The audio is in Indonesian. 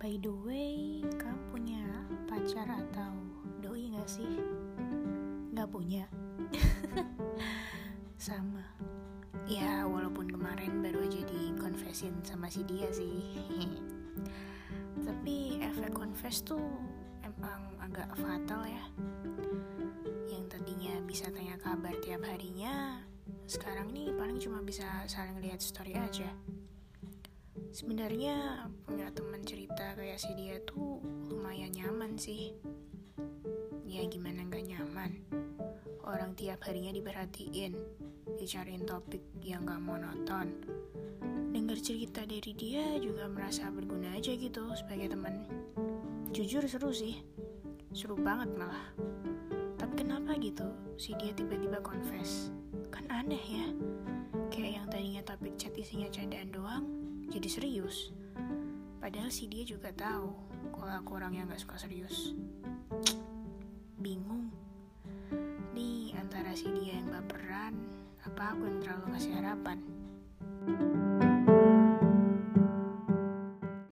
By the way, kamu punya pacar atau doi gak sih? Gak punya. Sama. Ya walaupun kemarin baru aja di confessin sama si dia sih. Tapi efek confess tuh emang agak fatal ya. Yang tadinya bisa tanya kabar tiap harinya Sekarang nih paling cuma bisa saling lihat story aja. Sebenarnya punya teman cerita kayak si dia tuh lumayan nyaman sih. Ya gimana nggak nyaman? Orang tiap harinya diperhatiin, dicariin topik yang gak monoton. Dengar cerita dari dia juga merasa berguna aja gitu sebagai teman. Jujur seru sih, seru banget malah. Tapi kenapa gitu si dia tiba-tiba confess? Kan aneh ya, kayak yang tadinya topik chat isinya candaan doang, jadi serius. Padahal si dia juga tahu kalau aku orang yang gak suka serius. Bingung antara si dia yang baperan apa aku yang terlalu ngasih harapan